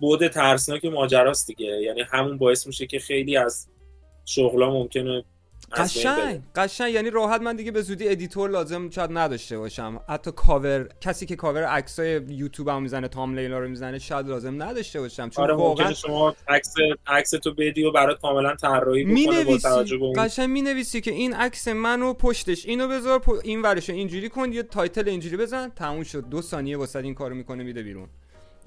بود ترسناک ماجراست دیگه. یعنی همون باعث میشه که خیلی از شغلا ممکنه. قشنگ قشنگ. یعنی راحت من دیگه به زودی editor لازم شاید نداشته باشم. حتی کاور کسی که کاور عکسای یوتیوب هم می‌زنه thumbnail ا رو می‌زنه شاید لازم نداشته باشم. چون آره واقعا شما عکس عکس تو بدی و برات کاملا طراحی بکنه با توجه می‌نویسی به اون. قشنگ می‌نویسی که این عکس منو پشتش اینو بذار پ- این ورشو اینجوری کن یه title اینجوری بزن. تموم شد. دو ثانیه واسه این کارو می‌کنه میده بیرون.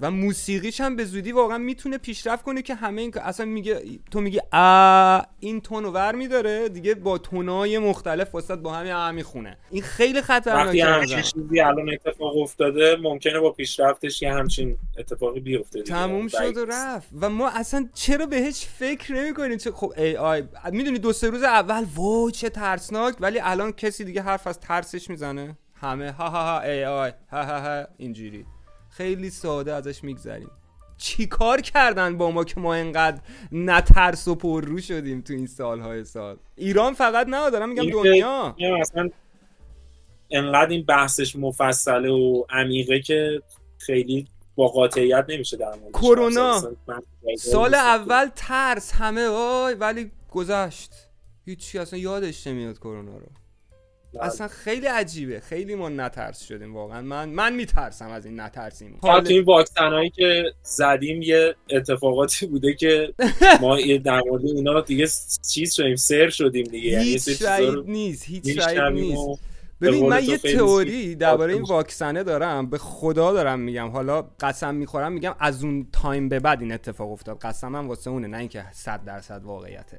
و موسیقیش هم به زودی واقعا می‌تونه پیشرفت کنه که همه این اصلا میگه تو میگی ا این تونو ور میداره دیگه با تونای مختلف واسه با همین ا می‌خونه این خیلی وقتی خطرناکه همچین نظرم. چیزی الان اتفاق افتاده ممکنه با پیشرفتش یه همچین اتفاقی بیفته دیگه. تموم شد و. رفت و ما اصلا چرا بهش فکر نمی کنیم چه خب ای آی می‌دونی دو سه روز اول وای چه ترسناک ولی الان کسی دیگه حرف از ترسش می‌زنه همه ها ها ها ای آی ها ها ها اینجوری خیلی ساده ازش میگذریم. چی کار کردن با ما که ما انقدر نترس و پررو شدیم تو این سالهای سال؟ ایران فقط نه دارم میگم دنیا. اصلا انقدر این بحثش مفصله و عمیقه که خیلی با قاطعیت نمیشه در موردش کرونا. سال اول ترس همه وای ولی گذشت. هیچی اصلا یادش نمیاد کرونا رو. اصلا خیلی عجیبه. خیلی ما نترس شدیم واقعا. من من میترسم از این نترسیم فقط تو این واکسن هایی که زدیم یه اتفاقاتی بوده که ما یه در مورد اینا دیگه چیز شدیم سر شدیم دیگه. یعنی هیچ رو نیست هیچ رایید نیست. ببین من یه تئوری درباره این. واکسنه دارم. به خدا دارم میگم. حالا قسم می‌خورم میگم از اون تایم به بعد این اتفاق افتاد. قسمم واسه اونه نه اینکه 100 درصد واقعیته.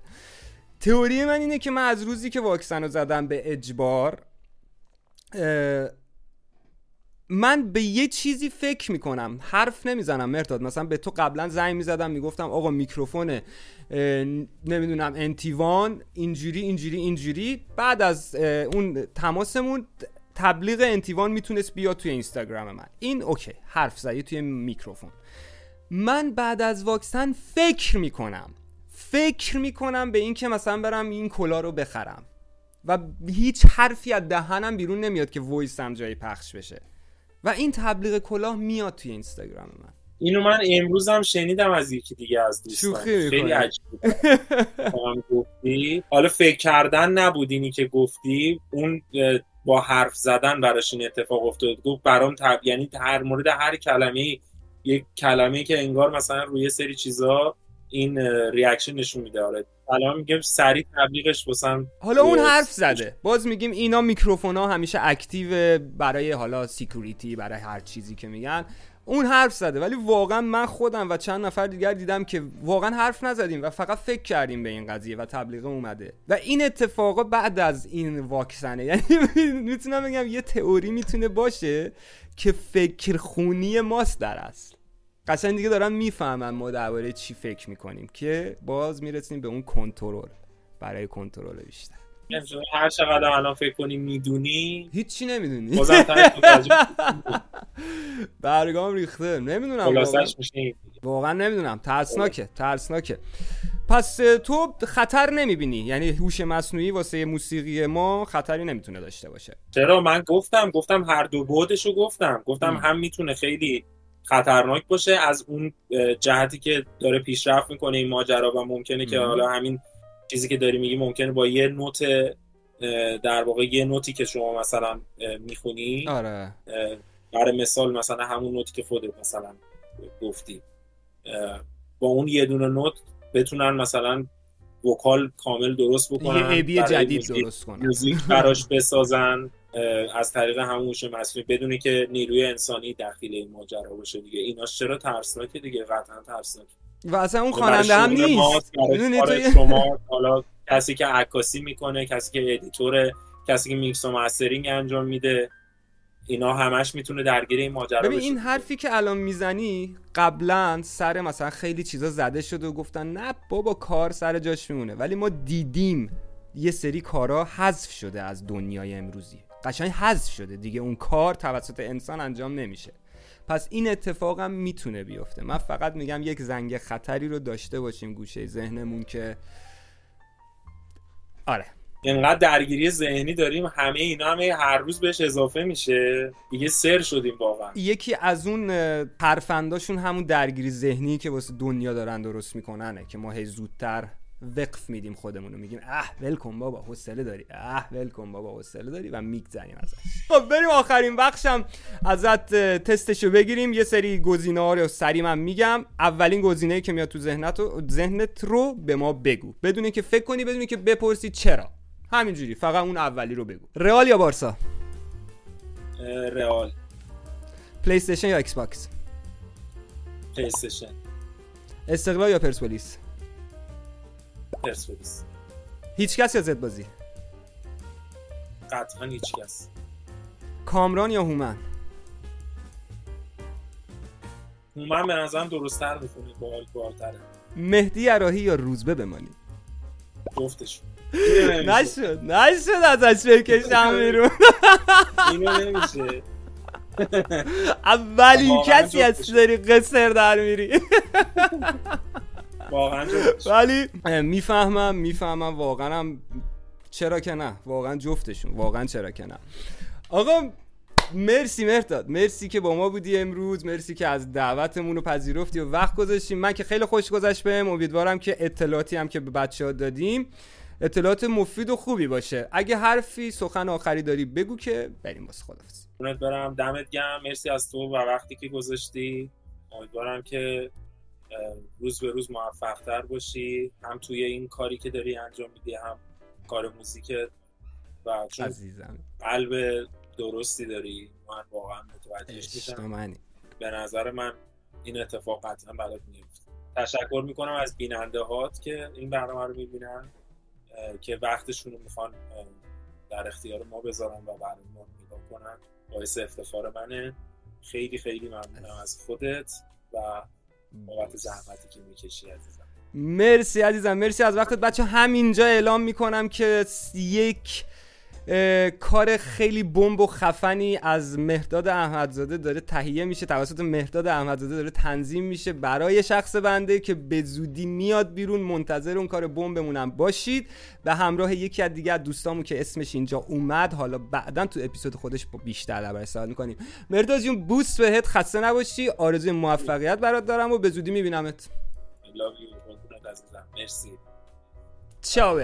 تئوری من اینه که من از روزی که واکسن رو زدم به اجبار من به یه چیزی فکر می‌کنم حرف نمی‌زنم مهرداد. مثلا به تو قبلا زنگ می‌زدم می‌گفتم آقا میکروفون نمی‌دونم NT1 اینجوری اینجوری اینجوری. بعد از اون تماسمون تبلیغ NT1 می‌تونست بیاد توی اینستاگرام من. این اوکی حرف زدی توی میکروفون. من بعد از واکسن فکر می‌کنم فکر می‌کنم به این که مثلا برم این کلاه رو بخرم. و هیچ حرفی از دهنم بیرون نمیاد که وایسم جایی پخش بشه. و این تبلیغ کلاه میاد توی اینستاگرام من. اینو من امروز هم شنیدم از یکی دیگه از دوستان. خیلی عجیب. گفتی. حالا فکر کردن نبود اینی که گفتی. اون با حرف زدن براش این اتفاق افتاد. گفت برام تب... یعنی هر مورد هر کلمه یک کلمه که انگار مثلا روی سری چیزا این reaction نشون میده. آره الان میگم سریع تبلیغش واسم حالا اون حرف زده. باز میگیم اینا میکروفون ها همیشه active برای حالا security برای هر چیزی که میگن. اون حرف زده. ولی واقعا من خودم و چند نفر دیگر دیدم که واقعا حرف نزدیم و فقط فکر کردیم به این قضیه و تبلیغ اومده. و این اتفاقا بعد از این واکسنه یعنی می‌تونم بگم یه تئوری می‌تونه باشه که فکر خونی ماست در اصل. قشنگ دیگه دارن می‌فهمن ما درباره چی فکر می‌کنیم که باز می‌رسیم به اون کنترل. برای کنترل بیشتر. هر چقدر الان فکر کنی می‌دونی هیچی نمی‌دونی. متوجه برگام ریخته. نمی‌دونم واقعا. واقعا نمی‌دونم. ترسناکه ترسناکه. پس تو خطر نمی‌بینی. یعنی هوش مصنوعی واسه موسیقی ما خطری نمی‌تونه داشته باشه. چرا؟ من گفتم گفتم هر دو بعدشو گفتم. گفتم. هم می‌تونه خیلی خطرناک باشه از اون جهتی که داره پیشرفت می‌کنه این ماجرا و ممکنه که ام. حالا همین چیزی که داری میگی ممکنه با یه نوت در واقع یه نوتی که شما مثلا می‌خونی آره. برای مثال مثلا همون نوتی که خودت مثلا گفتی با اون یه دونه نوت بتونن مثلا وکال کامل درست بکنن یه جدید درست کنه موزیک براش بسازن. از طریق همون هوش مصنوعی بدونی که نیروی انسانی دخیل این ماجرا باشه دیگه. ایناش چرا ترسناکه دیگه؟ قطعا ترسناکه. و اصلا اون خواننده هم نیست. برای تو شما حالا کسی که عکاسی می‌کنه کسی که editor ه کسی که میکس و mastering انجام میده اینا همش می‌تونه درگیر این ماجرا ببین بشه. این حرفی که الان می‌زنی قبلا سر مثلا خیلی چیزا زده شده و گفتن نه بابا کار سر جاش میمونه. ولی ما دیدیم یه سری کارا حذف شده از دنیای امروزی. قشنگ حذف شده. دیگه اون کار توسط انسان انجام نمیشه. پس این اتفاقم می‌تونه بیفته. من فقط میگم یک زنگ خطری رو داشته باشیم گوشه ذهنمون که آره. انقدر درگیری ذهنی داریم همه اینا همه هر روز بهش اضافه میشه. دیگه سر شدیم واقعا. یکی از اون اه، حرفنداشون همون درگیری ذهنی که واسه دنیا دارن درست میکننه که ما هی زودتر وفق میدیم خودمونو. میگیم اه ول کن بابا حوصله داری. اه ول کن بابا حوصله داری. و میگذریم ازش. خب بریم آخرین بخشم. ازت تستشو بگیریم. یه سری گزینه ها رو سری من میگم. اولین گزینه که میاد تو ذهنت رو ذهنت رو به ما بگو. بدون که فکر کنی بدون که بپرسی چرا. همینجوری فقط اون اولی رو بگو. رئال یا بارسا؟ رئال. پلی استیشن یا ایکس باکس پلی استیشن استقلال یا پرسپولیس؟ پرسپولیس. هیچ کس یا زد بازی قطعا هیچ کس. کامران یا هومن؟ من به نظرم درستتر می‌کنه بال بالتره مهدی عراهی یا روزبه بمانی جفتشون نشد نشد ازش بکشم بیرون. اینو نمیشه. اولین کسی از. داری قصر در میری. واقعا ولی می‌فهمم می‌فهمم واقعا هم چرا که نه. واقعا جفتشون. واقعا چرا که نه. آقا مرسی مرداد مرسی که با ما بودی امروز. مرسی که از دعوتمون رو پذیرفتی و وقت گذاشتیم من که خیلی خوش گذشت بهم. امیدوارم که اطلاعاتی هم که به بچه ها دادیم اطلاعات مفید و خوبی باشه. اگه حرفی سخن آخری داری بگو که بریم واسه خدافظ برم دمت گرم. مرسی از تو و وقتی که گذاشتی. امیدوارم که روز به روز موفقتر باشی. هم توی این کاری که داری انجام میدی هم کار موزیک. و چون عزیزم. قلب درستی داری من واقعا متوجهش میشم به نظر من این اتفاق قطعا برات میفته تشکر می‌کنم از بیننده هات که این برنامه رو می‌بینن که وقتشون رو می‌خوان در اختیار ما بذارن و برنامه ما نگاه کنن. باعث افتخار منه. خیلی خیلی ممنونم از خودت و بابت زحمتی که می‌کشی عزیزم. مرسی عزیزم مرسی. از وقتت بچه همینجا اعلام می‌کنم که یک کار خیلی بمب و خفنی از مهداد احمدزاده داره تهیه میشه. توسط مهداد احمدزاده داره تنظیم میشه برای شخص بنده که به زودی میاد بیرون منتظر اون کار بمبمونم باشید. به همراه یکی از دیگه از دوستامون که اسمش اینجا اومد حالا بعدا تو اپیزود خودش با بیشتر دربارش صحبت می‌کنیم. مهداد جون بوست بهت خسته نباشی. آرزوی موفقیت برات دارم و به زودی میبینمت. You. مرسی. چاو